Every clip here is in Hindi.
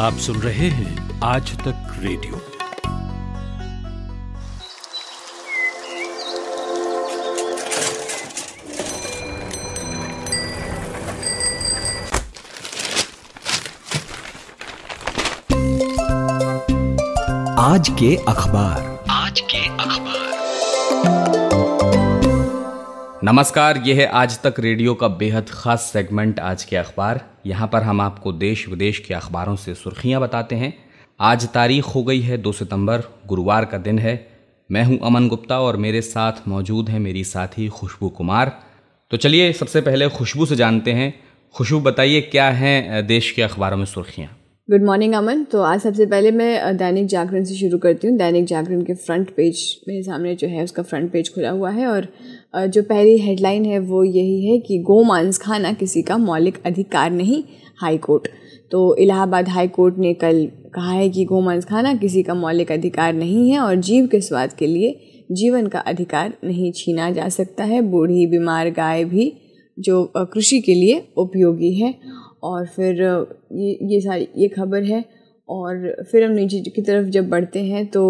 आप सुन रहे हैं आज तक रेडियो। आज के अखबार। नमस्कार, यह है आज तक रेडियो का बेहद खास सेगमेंट आज के अखबार। यहाँ पर हम आपको देश विदेश के अखबारों से सुर्खियाँ बताते हैं। आज तारीख हो गई है दो सितंबर, गुरुवार का दिन है। मैं हूँ अमन गुप्ता और मेरे साथ मौजूद है मेरी साथी खुशबू कुमार। तो चलिए सबसे पहले खुशबू से जानते हैं। खुशबू, बताइए क्या हैं देश के अखबारों में सुर्खियाँ? गुड मॉर्निंग अमन। तो आज सबसे पहले मैं दैनिक जागरण से शुरू करती हूँ। दैनिक जागरण के फ्रंट पेज मेरे सामने जो है उसका फ्रंट पेज खुला हुआ है और जो पहली हेडलाइन है वो यही है कि गो मांस खाना किसी का मौलिक अधिकार नहीं हाई कोर्ट तो इलाहाबाद हाई कोर्ट ने कल कहा है कि गो मांस खाना किसी का मौलिक अधिकार नहीं है और जीव के स्वाद के लिए जीवन का अधिकार नहीं छीना जा सकता है। बूढ़ी, बीमार, गाय भी जो कृषि के लिए उपयोगी है। और फिर ये ये सारी, ये खबर है और फिर हम नीचे की तरफ़ जब बढ़ते हैं तो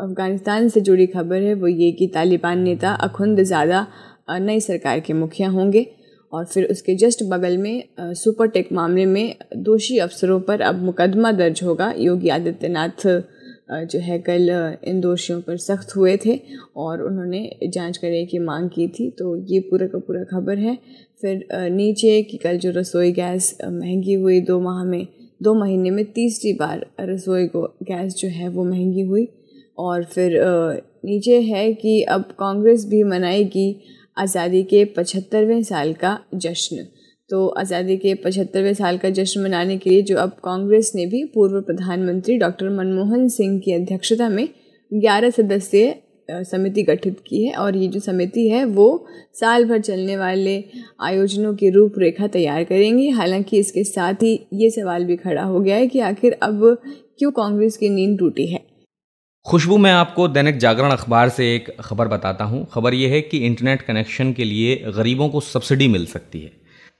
अफ़गानिस्तान से जुड़ी खबर है, वो ये कि तालिबान नेता अखुंद ज़्यादा नई सरकार के मुखिया होंगे और फिर उसके जस्ट बगल में सुपर टेक मामले में दोषी अफसरों पर अब मुकदमा दर्ज होगा। योगी आदित्यनाथ जो है कल इन दोषियों पर सख्त हुए थे और उन्होंने जाँच करने की मांग की थी। तो ये पूरा का पूरा खबर है। फिर नीचे कि कल जो रसोई गैस महँगी हुई दो माह में दो महीने में तीसरी बार रसोई को गैस जो है वो महँगी हुई। और फिर नीचे है कि अब कांग्रेस भी मनाएगी आज़ादी के पचहत्तरवें साल का जश्न। तो आज़ादी के पचहत्तरवें साल का जश्न मनाने के लिए जो अब कांग्रेस ने भी पूर्व प्रधानमंत्री डॉक्टर मनमोहन सिंह की अध्यक्षता में ग्यारह सदस्यीय समिति गठित की है और ये जो समिति है, वो साल भर चलने वाले आयोजनों की रूपरेखा तैयार करेंगी। हालाँकि इसके साथ ही ये सवाल भी खड़ा हो गया है कि आखिर अब क्यों कांग्रेस की नींद टूटी है? खुशबू, मैं आपको दैनिक जागरण अखबार से एक खबर बताता हूँ। खबर यह है कि इंटरनेट कनेक्शन के लिए गरीबों को सब्सिडी मिल सकती है।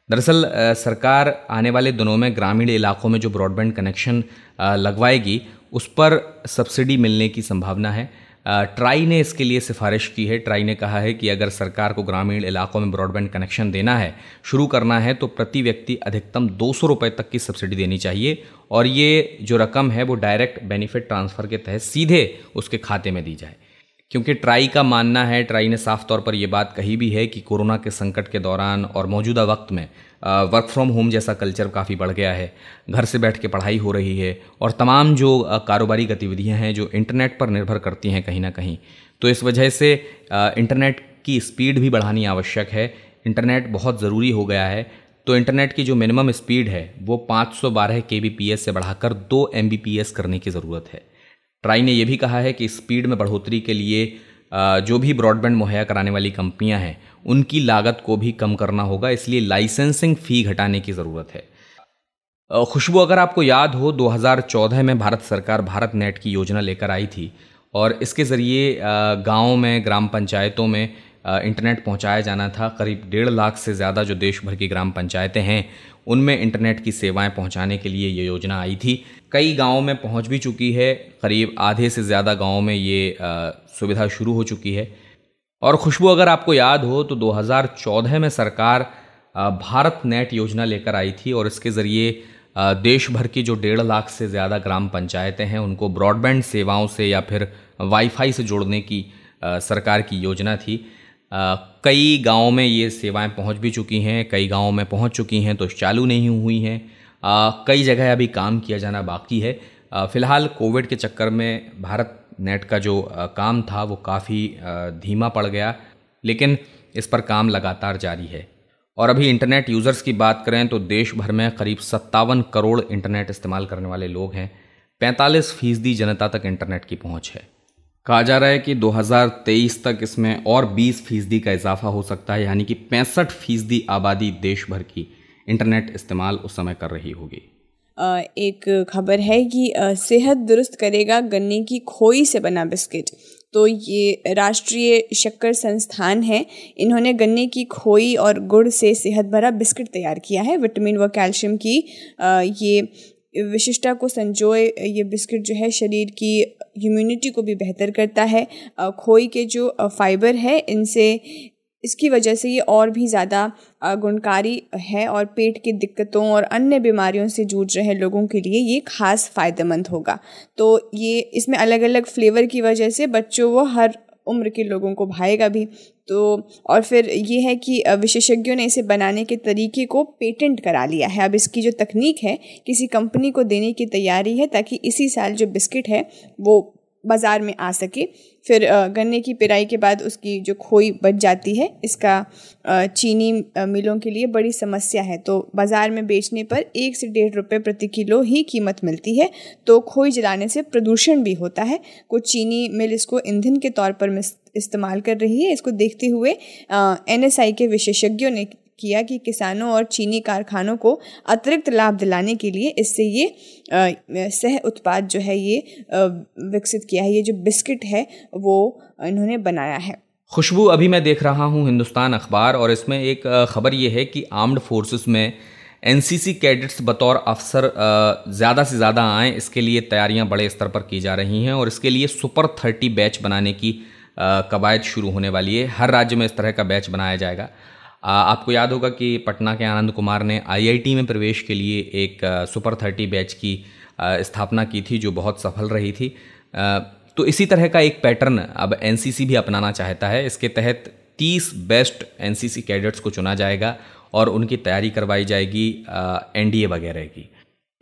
दरअसल सरकार आने वाले दिनों में ग्रामीण इलाकों में जो ब्रॉडबैंड कनेक्शन लगवाएगी, उस पर सब्सिडी मिलने की संभावना है। ट्राई ने इसके लिए सिफारिश की है। ट्राई ने कहा है कि अगर सरकार को ग्रामीण इलाकों में ब्रॉडबैंड कनेक्शन देना है, शुरू करना है तो प्रति व्यक्ति अधिकतम दो सौ रुपये तक की सब्सिडी देनी चाहिए और ये जो रकम है, वो डायरेक्ट बेनिफिट ट्रांसफ़र के तहत सीधे उसके खाते में दी जाए। क्योंकि ट्राई का मानना है, ट्राई ने साफ़ तौर पर यह बात कही भी है कि कोरोना के संकट के दौरान और मौजूदा वक्त में वर्क फ्रॉम होम जैसा कल्चर काफ़ी बढ़ गया है। घर से बैठ के पढ़ाई हो रही है और तमाम जो कारोबारी गतिविधियाँ हैं जो इंटरनेट पर निर्भर करती हैं कहीं ना कहीं तो इस वजह से इंटरनेट की स्पीड भी बढ़ानी आवश्यक है। इंटरनेट बहुत ज़रूरी हो गया है तो इंटरनेट की जो मिनिमम स्पीड है, वो 512 के से बढ़ाकर 2 एम करने की ज़रूरत है। ट्राई ने यह भी कहा है कि स्पीड में बढ़ोतरी के लिए जो भी ब्रॉडबैंड मुहैया कराने वाली कंपनियाँ हैं, उनकी लागत को भी कम करना होगा, इसलिए लाइसेंसिंग फ़ी घटाने की ज़रूरत है। खुशबू अगर आपको याद हो 2014 में भारत सरकार भारत नेट की योजना लेकर आई थी, और इसके ज़रिए गाँव में, ग्राम पंचायतों में इंटरनेट पहुँचाया जाना था। करीब डेढ़ लाख से ज़्यादा जो देश भर की ग्राम पंचायतें हैं, उनमें इंटरनेट की सेवाएँ पहुँचाने के लिए ये योजना आई थी। कई गाँवों में पहुँच भी चुकी है। करीब आधे से ज़्यादा गाँवों में ये सुविधा शुरू हो चुकी है। और खुशबू अगर आपको याद हो तो 2014 में सरकार भारत नेट योजना लेकर आई थी और इसके ज़रिए देश भर की जो डेढ़ लाख से ज़्यादा ग्राम पंचायतें हैं, उनको ब्रॉडबैंड सेवाओं से या फिर वाईफाई से जोड़ने की सरकार की योजना थी। कई गाँवों में ये सेवाएँ पहुँच भी चुकी हैं, कई गाँवों में पहुँच चुकी हैं तो चालू नहीं हुई हैं। कई जगह अभी काम किया जाना बाकी है। फ़िलहाल कोविड के चक्कर में भारत नेट का जो काम था वो काफ़ी धीमा पड़ गया, लेकिन इस पर काम लगातार जारी है। और अभी इंटरनेट यूज़र्स की बात करें तो देश भर में करीब सत्तावन करोड़ इंटरनेट इस्तेमाल करने वाले लोग हैं। पैंतालीस फ़ीसदी जनता तक इंटरनेट की पहुँच है। कहा जा रहा है कि 2023 तक इसमें और 20 फ़ीसदी का इजाफा हो सकता है, यानी कि पैंसठ फ़ीसदी आबादी देश भर की इंटरनेट इस्तेमाल उस समय कर रही होगी। एक खबर है कि सेहत दुरुस्त करेगा गन्ने की खोई से बना बिस्किट। तो ये राष्ट्रीय शक्कर संस्थान है, इन्होंने गन्ने की खोई और गुड़ से सेहत भरा बिस्किट तैयार किया है। विटामिन व कैल्शियम की ये विशिष्टता को संजोए, ये बिस्किट जो है शरीर की इम्यूनिटी को भी बेहतर करता है। खोई के जो फाइबर है, इनसे, इसकी वजह से ये और भी ज़्यादा गुणकारी है और पेट की दिक्कतों और अन्य बीमारियों से जूझ रहे लोगों के लिए ये खास फ़ायदेमंद होगा। तो ये, इसमें अलग अलग फ्लेवर की वजह से बच्चों वो हर उम्र के लोगों को भाएगा भी। तो और फिर ये है कि विशेषज्ञों ने इसे बनाने के तरीके को पेटेंट करा लिया है। अब इसकी जो तकनीक है, किसी कंपनी को देने की तैयारी है ताकि इसी साल जो बिस्किट है, वो बाज़ार में आ सके। फिर गन्ने की पिराई के बाद उसकी जो खोई बच जाती है, इसका चीनी मिलों के लिए बड़ी समस्या है। तो बाज़ार में बेचने पर एक से डेढ़ रुपये प्रति किलो ही कीमत मिलती है। तो खोई जलाने से प्रदूषण भी होता है। कुछ चीनी मिल इसको ईंधन के तौर पर इस्तेमाल कर रही है। इसको देखते हुए एन के विशेषज्ञों ने किया कि किसानों और चीनी कारखानों को अतिरिक्त लाभ दिलाने के लिए इससे ये सह उत्पाद जो है ये विकसित किया है। ये जो बिस्किट है, वो इन्होंने बनाया है। खुशबू अभी मैं देख रहा हूँ हिंदुस्तान अखबार और इसमें एक ख़बर ये है कि आर्म्ड फोर्सेस में एनसीसी कैडेट्स बतौर अफसर ज़्यादा से ज़्यादा आएँ, इसके लिए तैयारियाँ बड़े स्तर पर की जा रही हैं और इसके लिए सुपर थर्टी बैच बनाने की कवायद शुरू होने वाली है। हर राज्य में इस तरह का बैच बनाया जाएगा। आपको याद होगा कि पटना के आनंद कुमार ने आईआईटी में प्रवेश के लिए एक सुपर थर्टी बैच की स्थापना की थी, जो बहुत सफल रही थी। तो इसी तरह का एक पैटर्न अब एनसीसी भी अपनाना चाहता है। इसके तहत 30 बेस्ट एनसीसी कैडेट्स को चुना जाएगा और उनकी तैयारी करवाई जाएगी एनडीए वगैरह की।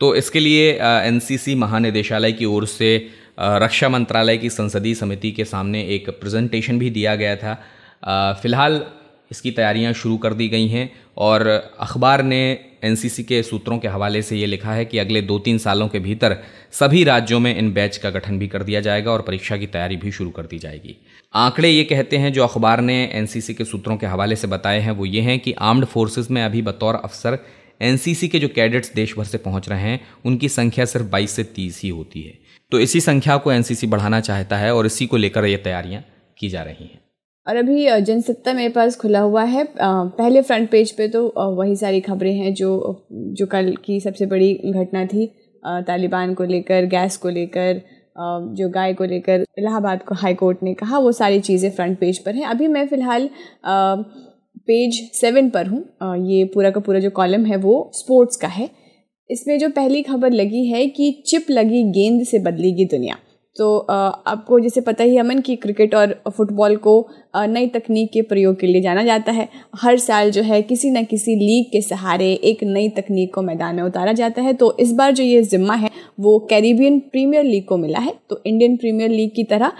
तो इसके लिए एनसीसी महानिदेशालय की ओर से रक्षा मंत्रालय की संसदीय समिति के सामने एक प्रेजेंटेशन भी दिया गया था। फ़िलहाल इसकी तैयारियाँ शुरू कर दी गई हैं और अखबार ने एनसीसी के सूत्रों के हवाले से ये लिखा है कि अगले दो तीन सालों के भीतर सभी राज्यों में इन बैच का गठन भी कर दिया जाएगा और परीक्षा की तैयारी भी शुरू कर दी जाएगी। आंकड़े ये कहते हैं, जो अखबार ने एनसीसी के सूत्रों के हवाले से बताए हैं, वो ये हैं कि आर्म्ड फोर्सेज में अभी बतौर अफसर एनसीसी के जो कैडेट्स देश भर से पहुँच रहे हैं, उनकी संख्या सिर्फ़ बाईस से तीस ही होती है। तो इसी संख्या को एनसीसी बढ़ाना चाहता है और इसी को लेकर ये तैयारियाँ की जा रही हैं। और अभी जनसत्ता मेरे पास खुला हुआ है। पहले फ्रंट पेज पे तो वही सारी खबरें हैं जो जो कल की सबसे बड़ी घटना थी। तालिबान को लेकर, गैस को लेकर जो गाय को लेकर इलाहाबाद को हाई कोर्ट ने कहा, वो सारी चीज़ें फ्रंट पेज पर हैं। अभी मैं फ़िलहाल पेज सेवन पर हूँ। ये पूरा का पूरा जो कॉलम है वो स्पोर्ट्स का है। इसमें जो पहली खबर लगी है कि चिप लगी गेंद से बदलेगी दुनिया। तो आपको जैसे पता ही अमन कि क्रिकेट और फुटबॉल को नई तकनीक के प्रयोग के लिए जाना जाता है। हर साल जो है किसी न किसी लीग के सहारे एक नई तकनीक को मैदान में उतारा जाता है। तो इस बार जो ये ज़िम्मा है, वो कैरिबियन प्रीमियर लीग को मिला है। तो इंडियन प्रीमियर लीग की तरह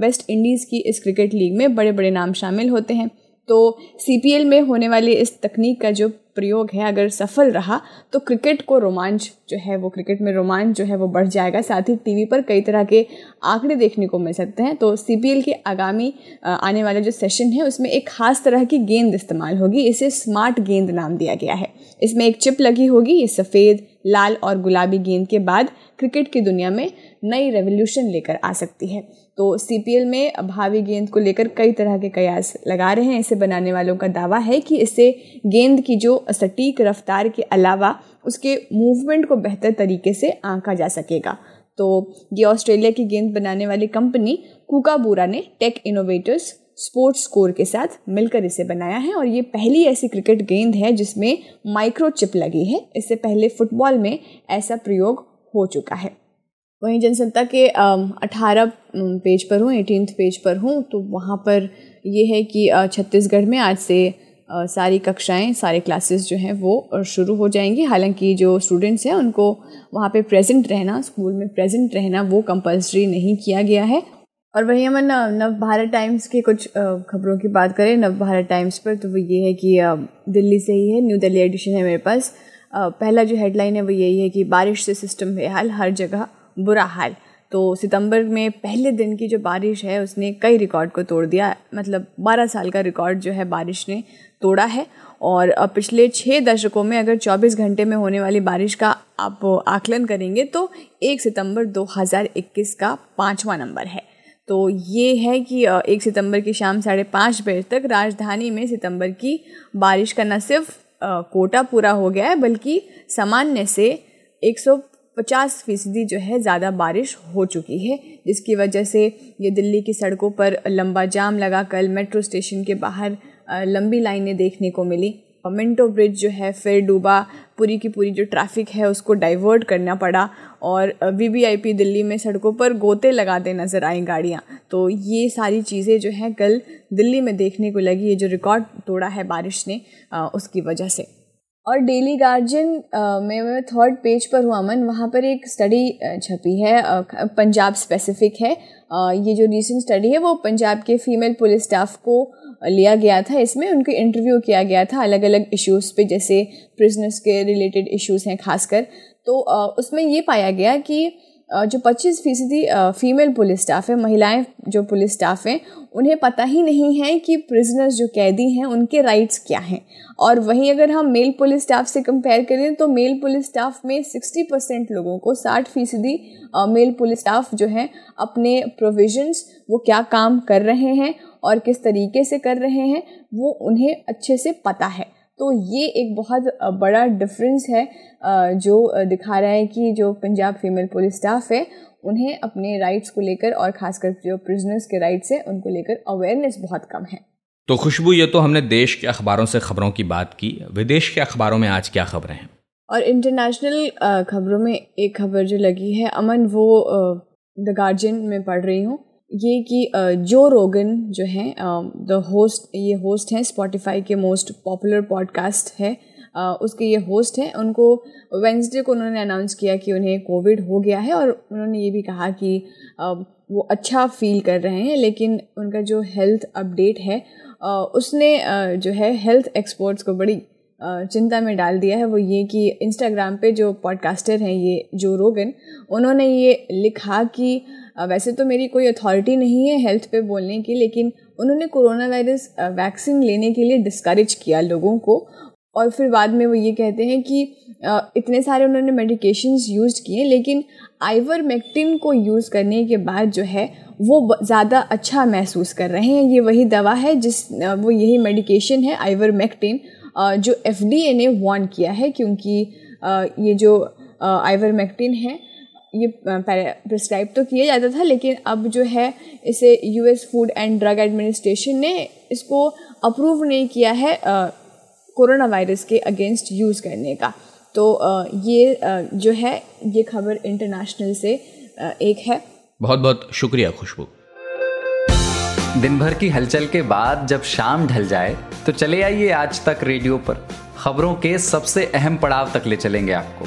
वेस्ट इंडीज़ की इस क्रिकेट लीग में बड़े बड़े नाम शामिल होते हैं। तो सी में होने वाली इस तकनीक का जो प्रयोग है, अगर सफल रहा तो क्रिकेट को रोमांच जो है, वो क्रिकेट में रोमांच जो है, वो बढ़ जाएगा। साथ ही टीवी पर कई तरह के आंकड़े देखने को मिल सकते हैं। तो सी के आगामी आने वाले जो सेशन है, उसमें एक खास तरह की गेंद इस्तेमाल होगी। इसे स्मार्ट गेंद नाम दिया गया है। इसमें एक चिप लगी होगी, ये सफ़ेद, लाल और गुलाबी गेंद के बाद क्रिकेट की दुनिया में नई रेवोल्यूशन लेकर आ सकती है। तो CPL में भावी गेंद को लेकर कई तरह के कयास लगा रहे हैं। इसे बनाने वालों का दावा है कि इससे गेंद की जो सटीक रफ्तार के अलावा उसके मूवमेंट को बेहतर तरीके से आंका जा सकेगा। तो ये ऑस्ट्रेलिया की गेंद बनाने वाली कंपनी कुकाबूरा ने टेक इनोवेटर्स स्पोर्ट्स स्कोर के साथ मिलकर इसे बनाया है और ये पहली ऐसी क्रिकेट गेंद है जिसमें माइक्रो चिप लगी है। इससे पहले फुटबॉल में ऐसा प्रयोग हो चुका है। वहीं जनसत्ता के अठारह पेज पर हूँ एटीन पेज पर हूँ तो वहाँ पर ये है कि छत्तीसगढ़ में आज से सारी कक्षाएँ, सारे क्लासेस जो हैं वो शुरू हो जाएँगी। हालाँकि जो स्टूडेंट्स हैं, उनको वहाँ पे प्रेजेंट रहना स्कूल में प्रेजेंट रहना वो कंपलसरी नहीं किया गया है। और वहीं हम नव भारत टाइम्स के कुछ खबरों की बात करें नव भारत टाइम्स पर तो वो ये है कि दिल्ली से ही है न्यू दिल्ली एडिशन है मेरे पास। पहला जो हेडलाइन है वो यही है कि बारिश से सिस्टम बेहाल हर जगह। बुरा हाल। तो सितंबर में पहले दिन की जो बारिश है, उसने कई रिकॉर्ड को तोड़ दिया। मतलब 12 साल का रिकॉर्ड जो है बारिश ने तोड़ा है। और पिछले छः दशकों में अगर 24 घंटे में होने वाली बारिश का आप आकलन करेंगे तो एक सितंबर 2021 का पाँचवा नंबर है। तो ये है कि एक सितंबर की शाम साढ़े पाँच बजे तक राजधानी में सितंबर की बारिश का न सिर्फ़ कोटा पूरा हो गया है, बल्कि सामान्य से एक सौ पचास फ़ीसदी जो है ज़्यादा बारिश हो चुकी है, जिसकी वजह से ये दिल्ली की सड़कों पर लंबा जाम लगा। कल मेट्रो स्टेशन के बाहर लंबी लाइनें देखने को मिली। मिंटो ब्रिज जो है फिर डूबा। पूरी की पूरी जो ट्रैफ़िक है उसको डाइवर्ट करना पड़ा और वीवीआईपी दिल्ली में सड़कों पर गोते लगाते नज़र आई गाड़ियाँ। तो ये सारी चीज़ें जो हैं कल दिल्ली में देखने को लगी। ये जो रिकॉर्ड तोड़ा है बारिश ने उसकी वजह से। और डेली गार्जियन में, मैं थर्ड पेज पर हूँ, अमन, वहाँ पर एक स्टडी छपी है पंजाब स्पेसिफिक है ये जो रिसेंट स्टडी है, वो पंजाब के फीमेल पुलिस स्टाफ को लिया गया था, इसमें उनके इंटरव्यू किया गया था अलग अलग इश्यूज़ पे, जैसे प्रिजनर्स के रिलेटेड इश्यूज़ हैं खासकर तो उसमें ये पाया गया कि जो 25 फ़ीसदी फीमेल पुलिस स्टाफ है, महिलाएँ जो पुलिस स्टाफ हैं, उन्हें पता ही नहीं है कि प्रिजनर्स जो कैदी हैं, उनके राइट्स क्या हैं। और वहीं अगर हम मेल पुलिस स्टाफ से कंपेयर करें तो मेल पुलिस स्टाफ में 60 परसेंट लोगों को 60 फ़ीसदी मेल पुलिस स्टाफ जो हैं, अपने प्रोविजंस वो क्या काम कर रहे हैं और किस तरीके से कर रहे हैं, वो उन्हें अच्छे से पता है। तो ये एक बहुत बड़ा डिफरेंस है जो दिखा रहा है कि जो पंजाब फीमेल पुलिस स्टाफ है उन्हें अपने राइट्स को लेकर और खासकर जो प्रिजनर्स के राइट्स हैं उनको लेकर अवेयरनेस बहुत कम है। तो खुशबू ये तो हमने देश के अखबारों से खबरों की बात की। विदेश के अखबारों में आज क्या खबरें हैं? और इंटरनेशनल खबरों में एक खबर जो लगी है अमन वो द गार्जियन में पढ़ रही हूँ। ये कि जो रोगन जो हैं द होस्ट ये होस्ट हैं स्पॉटिफाई के मोस्ट पॉपुलर पॉडकास्ट है उसके ये होस्ट हैं, उनको वेंसडे को उन्होंने अनाउंस किया कि उन्हें कोविड हो गया है और उन्होंने ये भी कहा कि वो अच्छा फील कर रहे हैं, लेकिन उनका जो हेल्थ अपडेट है उसने जो है हेल्थ एक्सपर्ट्स को बड़ी चिंता में डाल दिया है, वो ये कि इंस्टाग्राम पे जो पॉडकास्टर हैं, ये जो रोगन, उन्होंने ये लिखा कि वैसे तो मेरी कोई अथॉरिटी नहीं है हेल्थ पे बोलने की, लेकिन उन्होंने कोरोना वायरस वैक्सीन लेने के लिए डिस्करेज किया लोगों को। और फिर बाद में वो ये कहते हैं कि इतने सारे उन्होंने मेडिकेशंस यूज़ किए, लेकिन आइवर मैक्टिन को यूज़ करने के बाद जो है, वो ज़्यादा अच्छा महसूस कर रहे हैं। ये वही दवा है जिस वो यही मेडिकेशन है आइवर मैक्टिन जो एफडीए ने वार्न किया है, क्योंकि ये जो आइवर मैक्टिन है ये प्रिस्क्राइब तो किया जाता था लेकिन अब जो है इसे US food and drug administration ने इसको अप्रूव नहीं किया है कोरोना वायरस के अगेंस्ट यूज़ करने का। तो आ, ये आ, जो है ये खबर इंटरनेशनल से आ, एक है। बहुत बहुत शुक्रिया खुशबू। दिन भर की हलचल के बाद जब शाम ढल जाए तो चले आइए आज तक रेडियो पर। खबरों के सबसे अहम पड़ाव तक ले चलेंगे आपको।